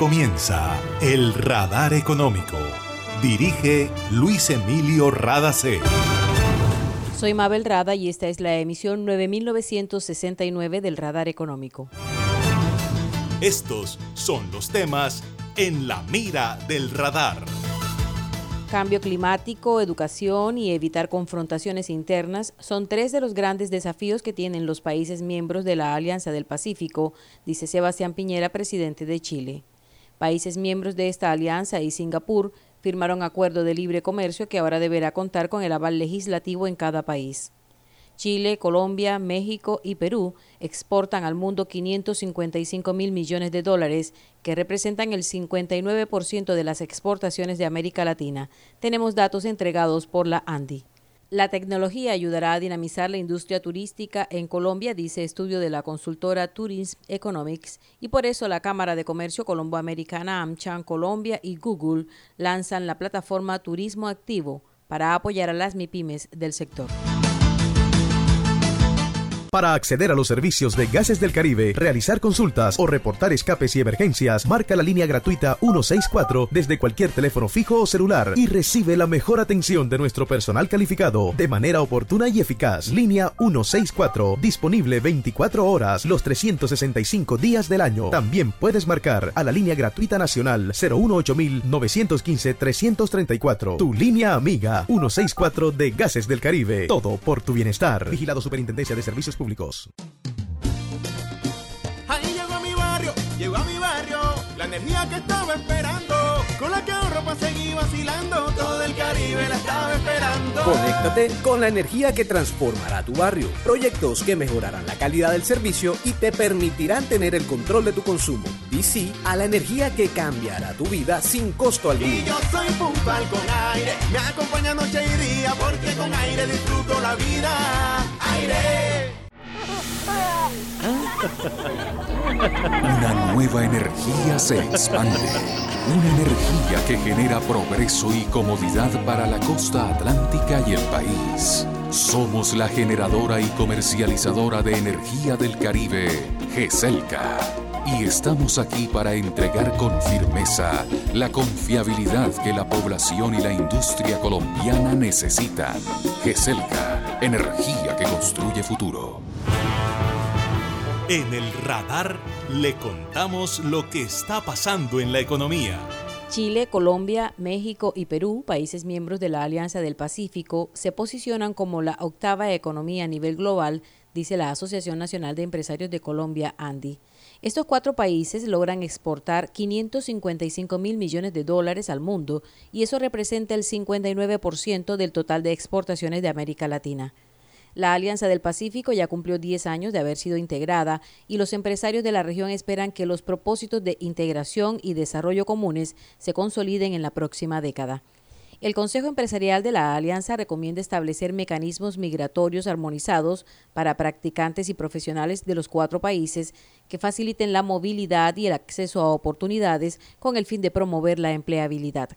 comienza El Radar Económico. Dirige Luis Emilio Radacé. Soy Mabel Rada y esta es la emisión 9969 del Radar Económico. Estos son los temas en la mira del radar. Cambio climático, educación y evitar confrontaciones internas son tres de los grandes desafíos que tienen los países miembros de la Alianza del Pacífico, dice Sebastián Piñera, presidente de Chile. Países miembros de esta alianza y Singapur firmaron acuerdo de libre comercio que ahora deberá contar con el aval legislativo en cada país. Chile, Colombia, México y Perú exportan al mundo 555 mil millones de dólares, que representan el 59% de las exportaciones de América Latina. Tenemos datos entregados por la ANDI. La tecnología ayudará a dinamizar la industria turística en Colombia, dice estudio de la consultora Tourism Economics, y por eso la Cámara de Comercio Colomboamericana AmCham Colombia y Google lanzan la plataforma Turismo Activo para apoyar a las MIPIMES del sector. Para acceder a los servicios de Gases del Caribe, realizar consultas o reportar escapes y emergencias, marca la línea gratuita 164 desde cualquier teléfono fijo o celular y recibe la mejor atención de nuestro personal calificado de manera oportuna y eficaz. Línea 164, disponible 24 horas los 365 días del año. También puedes marcar a la línea gratuita nacional 018 915 334. Tu línea amiga 164 de Gases del Caribe. Todo por tu bienestar. Vigilado Superintendencia de Servicios públicos. Ahí llegó a mi barrio, llegó a mi barrio, la energía que estaba esperando, con la que ahorro para seguir vacilando, todo el Caribe la estaba esperando. Conéctate con la energía que transformará tu barrio. Proyectos que mejorarán la calidad del servicio y te permitirán tener el control de tu consumo. Di sí a la energía que cambiará tu vida sin costo alguno. Y yo soy puntual con aire, me acompaña noche y día, porque con aire disfruto la vida. Aire. Una nueva energía se expande. Una energía que genera progreso y comodidad para la costa atlántica y el país. Somos la generadora y comercializadora de energía del Caribe, GESELCA. Y estamos aquí para entregar con firmeza la confiabilidad que la población y la industria colombiana necesitan. GESELCA, energía que construye futuro. En el radar le contamos lo que está pasando en la economía. Chile, Colombia, México y Perú, países miembros de la Alianza del Pacífico, se posicionan como la octava economía a nivel global, dice la Asociación Nacional de Empresarios de Colombia, ANDI. Estos cuatro países logran exportar 555 mil millones de dólares al mundo y eso representa el 59% del total de exportaciones de América Latina. La Alianza del Pacífico ya cumplió 10 años de haber sido integrada y los empresarios de la región esperan que los propósitos de integración y desarrollo comunes se consoliden en la próxima década. El Consejo Empresarial de la Alianza recomienda establecer mecanismos migratorios armonizados para practicantes y profesionales de los cuatro países que faciliten la movilidad y el acceso a oportunidades con el fin de promover la empleabilidad.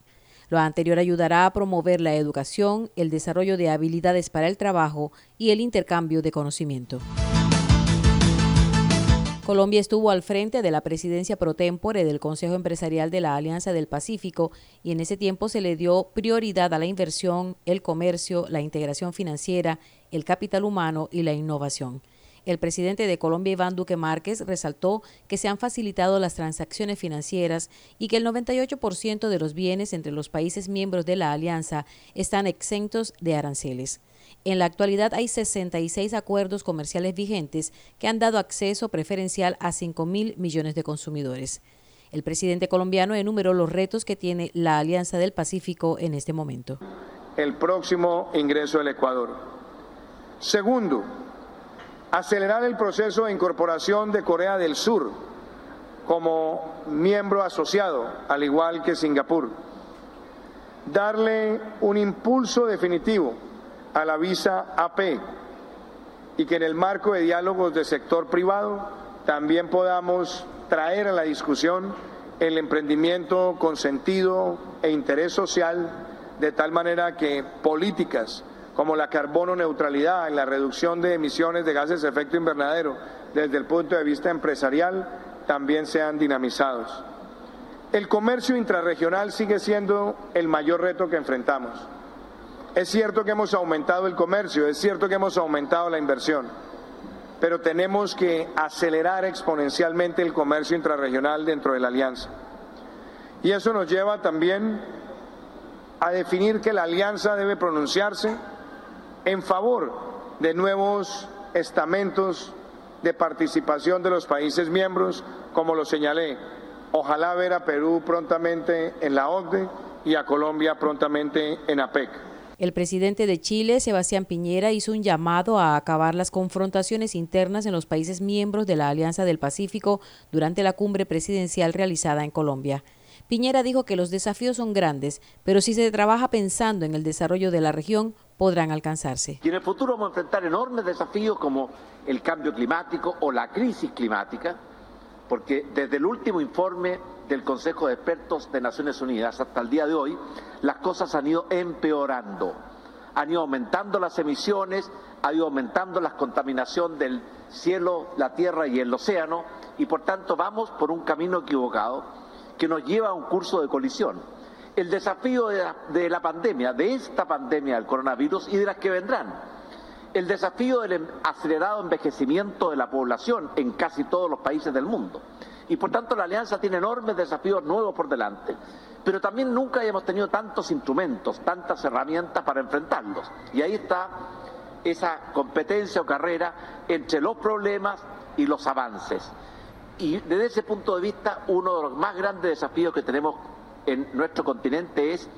Lo anterior ayudará a promover la educación, el desarrollo de habilidades para el trabajo y el intercambio de conocimiento. Colombia estuvo al frente de la presidencia pro tempore del Consejo Empresarial de la Alianza del Pacífico y en ese tiempo se le dio prioridad a la inversión, el comercio, la integración financiera, el capital humano y la innovación. El presidente de Colombia, Iván Duque Márquez, resaltó que se han facilitado las transacciones financieras y que el 98% de los bienes entre los países miembros de la alianza están exentos de aranceles. En la actualidad hay 66 acuerdos comerciales vigentes que han dado acceso preferencial a 5 mil millones de consumidores. El presidente colombiano enumeró los retos que tiene la Alianza del Pacífico en este momento. El próximo ingreso del Ecuador. Segundo, acelerar el proceso de incorporación de Corea del Sur como miembro asociado, al igual que Singapur. Darle un impulso definitivo a la visa AP y que en el marco de diálogos de sector privado también podamos traer a la discusión el emprendimiento con sentido e interés social de tal manera que políticas como la carbono neutralidad y la reducción de emisiones de gases de efecto invernadero desde el punto de vista empresarial también sean dinamizados. El comercio intrarregional sigue siendo el mayor reto que enfrentamos. Es cierto que hemos aumentado el comercio, es cierto que hemos aumentado la inversión, pero tenemos que acelerar exponencialmente el comercio intrarregional dentro de la alianza. Y eso nos lleva también a definir que la alianza debe pronunciarse en favor de nuevos estamentos de participación de los países miembros, como lo señalé. Ojalá ver a Perú prontamente en la OCDE y a Colombia prontamente en APEC. El presidente de Chile, Sebastián Piñera, hizo un llamado a acabar las confrontaciones internas en los países miembros de la Alianza del Pacífico durante la cumbre presidencial realizada en Colombia. Piñera dijo que los desafíos son grandes, pero si se trabaja pensando en el desarrollo de la región, podrán alcanzarse. Y en el futuro vamos a enfrentar enormes desafíos como el cambio climático o la crisis climática, porque desde el último informe del Consejo de Expertos de Naciones Unidas hasta el día de hoy, las cosas han ido empeorando. Han ido aumentando las emisiones, ha ido aumentando la contaminación del cielo, la tierra y el océano, y por tanto vamos por un camino equivocado que nos lleva a un curso de colisión. El desafío de la, de la pandemia, de esta pandemia del coronavirus y de las que vendrán, el desafío del acelerado envejecimiento de la población en casi todos los países del mundo. Y por tanto la alianza tiene enormes desafíos nuevos por delante. Pero también nunca hayamos tenido tantos instrumentos, tantas herramientas para enfrentarlos. Y ahí está esa competencia o carrera entre los problemas y los avances. Y desde ese punto de vista, uno de los más grandes desafíos que tenemos en nuestro continente es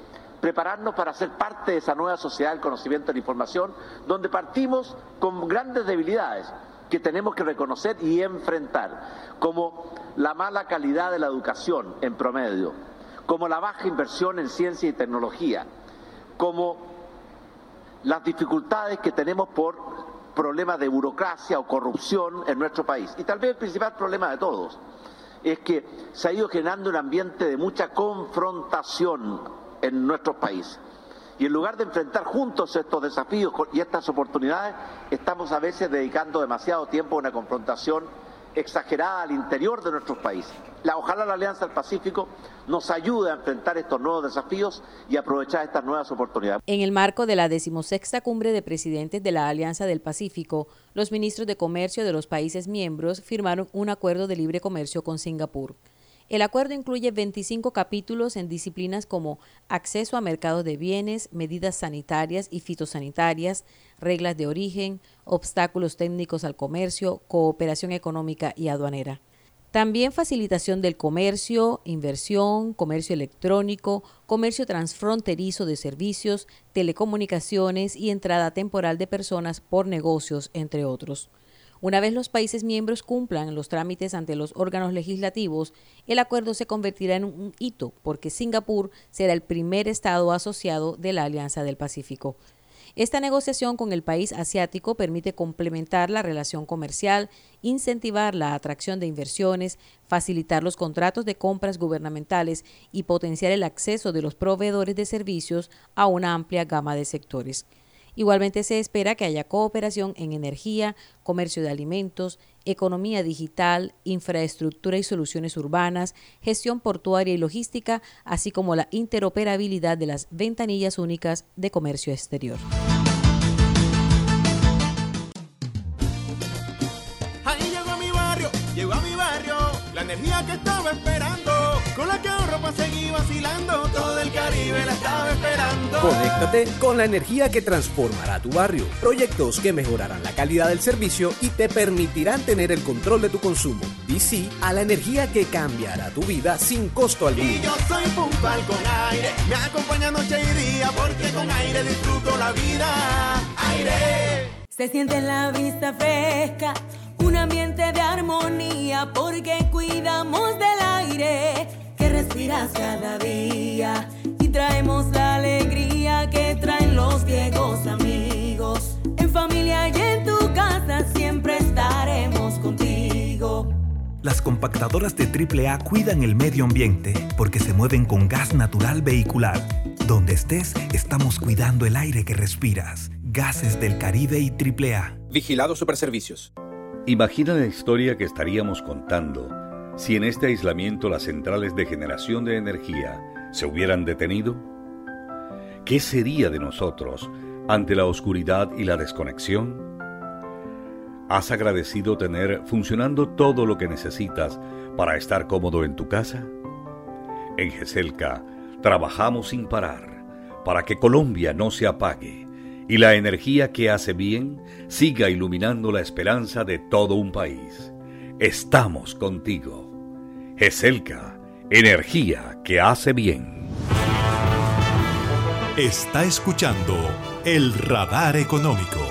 prepararnos para ser parte de esa nueva sociedad del conocimiento y la información, donde partimos con grandes debilidades que tenemos que reconocer y enfrentar, como la mala calidad de la educación en promedio, como la baja inversión en ciencia y tecnología, como las dificultades que tenemos por problemas de burocracia o corrupción en nuestro país. Y tal vez el principal problema de todos es que se ha ido generando un ambiente de mucha confrontación en nuestros países. Y en lugar de enfrentar juntos estos desafíos y estas oportunidades, estamos a veces dedicando demasiado tiempo a una confrontación exagerada al interior de nuestros países. La, ojalá la Alianza del Pacífico nos ayude a enfrentar estos nuevos desafíos y aprovechar estas nuevas oportunidades. En el marco de la decimosexta cumbre de presidentes de la Alianza del Pacífico, los ministros de Comercio de los países miembros firmaron un acuerdo de libre comercio con Singapur. El acuerdo incluye 25 capítulos en disciplinas como acceso a mercados de bienes, medidas sanitarias y fitosanitarias, reglas de origen, obstáculos técnicos al comercio, cooperación económica y aduanera. También facilitación del comercio, inversión, comercio electrónico, comercio transfronterizo de servicios, telecomunicaciones y entrada temporal de personas por negocios, entre otros. Una vez los países miembros cumplan los trámites ante los órganos legislativos, el acuerdo se convertirá en un hito porque Singapur será el primer Estado asociado de la Alianza del Pacífico. Esta negociación con el país asiático permite complementar la relación comercial, incentivar la atracción de inversiones, facilitar los contratos de compras gubernamentales y potenciar el acceso de los proveedores de servicios a una amplia gama de sectores. Igualmente se espera que haya cooperación en energía, comercio de alimentos, economía digital, infraestructura y soluciones urbanas, gestión portuaria y logística, así como la interoperabilidad de las ventanillas únicas de comercio exterior. Ahí llegó mi barrio, llegó a mi barrio, la energía que estaba esperando, con la que ahorro para seguir vacilando, todo el Caribe la estaba esperando. Conéctate con la energía que transformará tu barrio. Proyectos que mejorarán la calidad del servicio y te permitirán tener el control de tu consumo. Y sí a la energía que cambiará tu vida sin costo alguno. Y yo soy puntual con aire, me acompaña noche y día, porque con aire disfruto la vida. Aire. Se siente en la vista fresca, un ambiente de armonía, porque cuidamos del aire que respiras cada día y traemos la alegría que traen los viejos amigos. En familia y en tu casa siempre estaremos contigo. Las compactadoras de AAA cuidan el medio ambiente porque se mueven con gas natural vehicular. Donde estés, estamos cuidando el aire que respiras. Gases del Caribe y AAA. Vigilado Superservicios. Imagina la historia que estaríamos contando Si en este aislamiento las centrales de generación de energía se hubieran detenido, ¿qué sería de nosotros ante la oscuridad y la desconexión? ¿Has agradecido tener funcionando todo lo que necesitas para estar cómodo en tu casa? En GESELCA trabajamos sin parar para que Colombia no se apague y la energía que hace bien siga iluminando la esperanza de todo un país. Estamos contigo. GESELCA, energía que hace bien. Está escuchando el radar económico.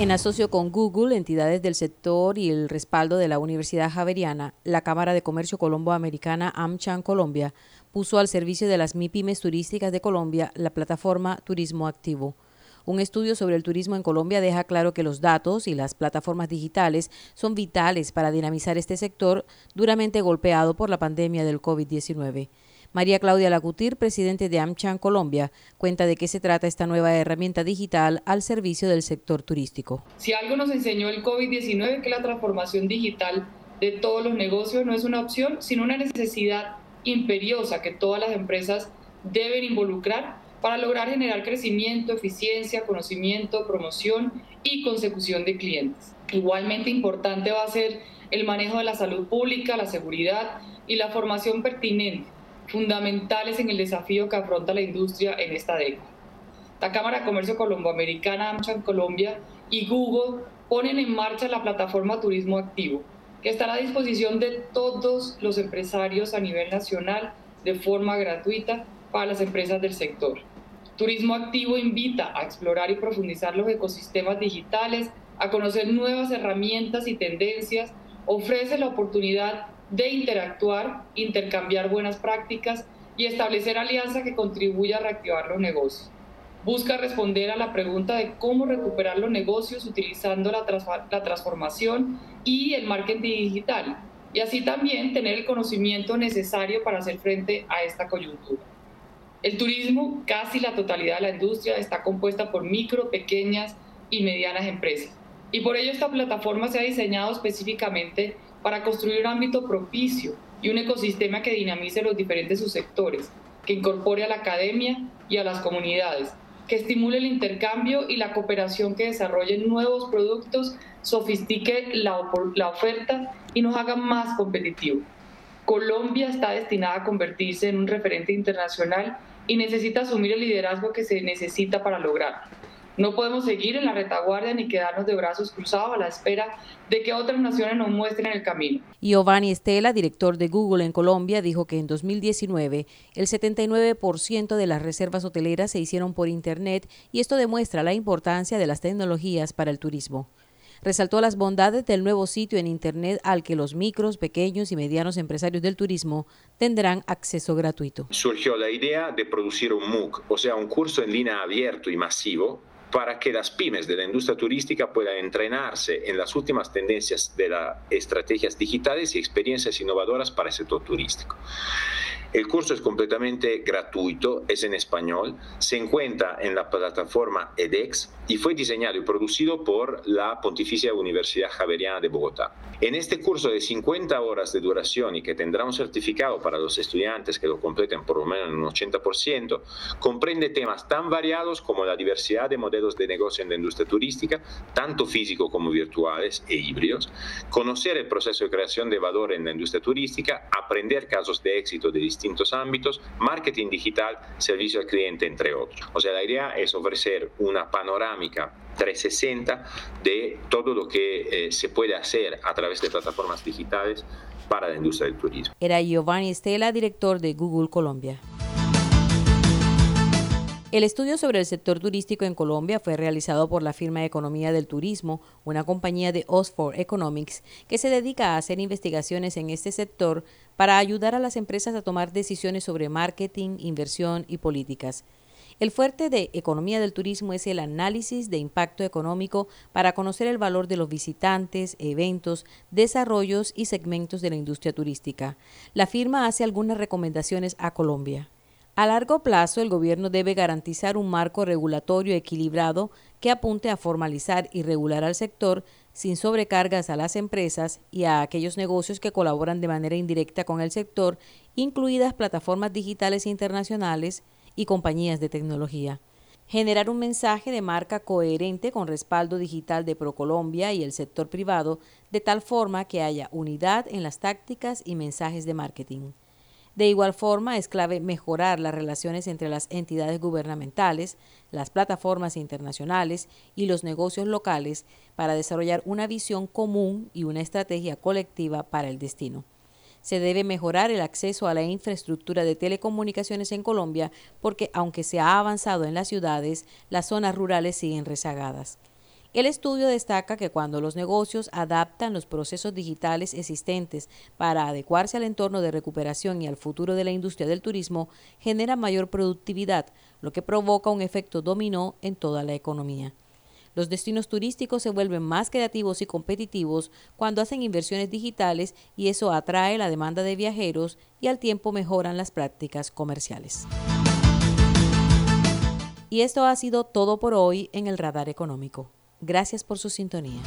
En asocio con Google, entidades del sector y el respaldo de la Universidad Javeriana, la Cámara de Comercio Colombo-Americana AmCham Colombia puso al servicio de las MIPIMES turísticas de Colombia la plataforma Turismo Activo. Un estudio sobre el turismo en Colombia deja claro que los datos y las plataformas digitales son vitales para dinamizar este sector duramente golpeado por la pandemia del COVID-19. María Claudia Lacutir, presidente de AmCham Colombia, cuenta de qué se trata esta nueva herramienta digital al servicio del sector turístico. Si algo nos enseñó el COVID-19 que la transformación digital de todos los negocios no es una opción, sino una necesidad imperiosa que todas las empresas deben involucrar para lograr generar crecimiento, eficiencia, conocimiento, promoción y consecución de clientes. Igualmente importante va a ser el manejo de la salud pública, la seguridad y la formación pertinente fundamentales en el desafío que afronta la industria en esta década. La Cámara de Comercio Colomboamericana, AmCham Colombia y Google ponen en marcha la plataforma Turismo Activo, que estará a disposición de todos los empresarios a nivel nacional de forma gratuita para las empresas del sector. Turismo Activo invita a explorar y profundizar los ecosistemas digitales, a conocer nuevas herramientas y tendencias, ofrece la oportunidad de interactuar, intercambiar buenas prácticas y establecer alianzas que contribuyan a reactivar los negocios. Busca responder a la pregunta de cómo recuperar los negocios utilizando la, transformación y el marketing digital, y así también tener el conocimiento necesario para hacer frente a esta coyuntura. El turismo, casi la totalidad de la industria, está compuesta por micro, pequeñas y medianas empresas. Y por ello esta plataforma se ha diseñado específicamente para construir un ámbito propicio y un ecosistema que dinamice los diferentes subsectores, que incorpore a la academia y a las comunidades, que estimule el intercambio y la cooperación que desarrolle nuevos productos, sofistique la, la oferta y nos haga más competitivos. Colombia está destinada a convertirse en un referente internacional y necesita asumir el liderazgo que se necesita para lograrlo. No podemos seguir en la retaguardia ni quedarnos de brazos cruzados a la espera de que otras naciones nos muestren el camino. Giovanni Estela, director de Google en Colombia, dijo que en 2019 el 79% de las reservas hoteleras se hicieron por Internet y esto demuestra la importancia de las tecnologías para el turismo resaltó las bondades del nuevo sitio en Internet al que los micros, pequeños y medianos empresarios del turismo tendrán acceso gratuito. Surgió la idea de producir un MOOC, o sea, un curso en línea abierto y masivo para que las pymes de la industria turística puedan entrenarse en las últimas tendencias de las estrategias digitales y experiencias innovadoras para el sector turístico. El curso es completamente gratuito, es en español, se encuentra en la plataforma edX y fue diseñado y producido por la Pontificia Universidad Javeriana de Bogotá. En este curso de 50 horas de duración y que tendrá un certificado para los estudiantes que lo completen por lo menos en un 80%, comprende temas tan variados como la diversidad de modelos de negocio en la industria turística, tanto físico como virtuales e híbridos, conocer el proceso de creación de valor en la industria turística, aprender casos de éxito de distintos ámbitos, marketing digital, servicio al cliente, entre otros. O sea, la idea es ofrecer una panorámica 360 de todo lo que eh, se puede hacer a través de plataformas digitales para la industria del turismo. Era Giovanni Estela, director de Google Colombia. El estudio sobre el sector turístico en Colombia fue realizado por la firma Economía del Turismo, una compañía de Oxford Economics que se dedica a hacer investigaciones en este sector para ayudar a las empresas a tomar decisiones sobre marketing, inversión y políticas. El fuerte de Economía del Turismo es el análisis de impacto económico para conocer el valor de los visitantes, eventos, desarrollos y segmentos de la industria turística. La firma hace algunas recomendaciones a Colombia. A largo plazo, el gobierno debe garantizar un marco regulatorio equilibrado que apunte a formalizar y regular al sector sin sobrecargas a las empresas y a aquellos negocios que colaboran de manera indirecta con el sector, incluidas plataformas digitales internacionales y compañías de tecnología. Generar un mensaje de marca coherente con respaldo digital de Procolombia y el sector privado, de tal forma que haya unidad en las tácticas y mensajes de marketing. De igual forma, es clave mejorar las relaciones entre las entidades gubernamentales, las plataformas internacionales y los negocios locales para desarrollar una visión común y una estrategia colectiva para el destino. Se debe mejorar el acceso a la infraestructura de telecomunicaciones en Colombia porque aunque se ha avanzado en las ciudades, las zonas rurales siguen rezagadas. El estudio destaca que cuando los negocios adaptan los procesos digitales existentes para adecuarse al entorno de recuperación y al futuro de la industria del turismo, genera mayor productividad, lo que provoca un efecto dominó en toda la economía. Los destinos turísticos se vuelven más creativos y competitivos cuando hacen inversiones digitales y eso atrae la demanda de viajeros y al tiempo mejoran las prácticas comerciales. Y esto ha sido todo por hoy en el Radar Económico. Gracias por su sintonía.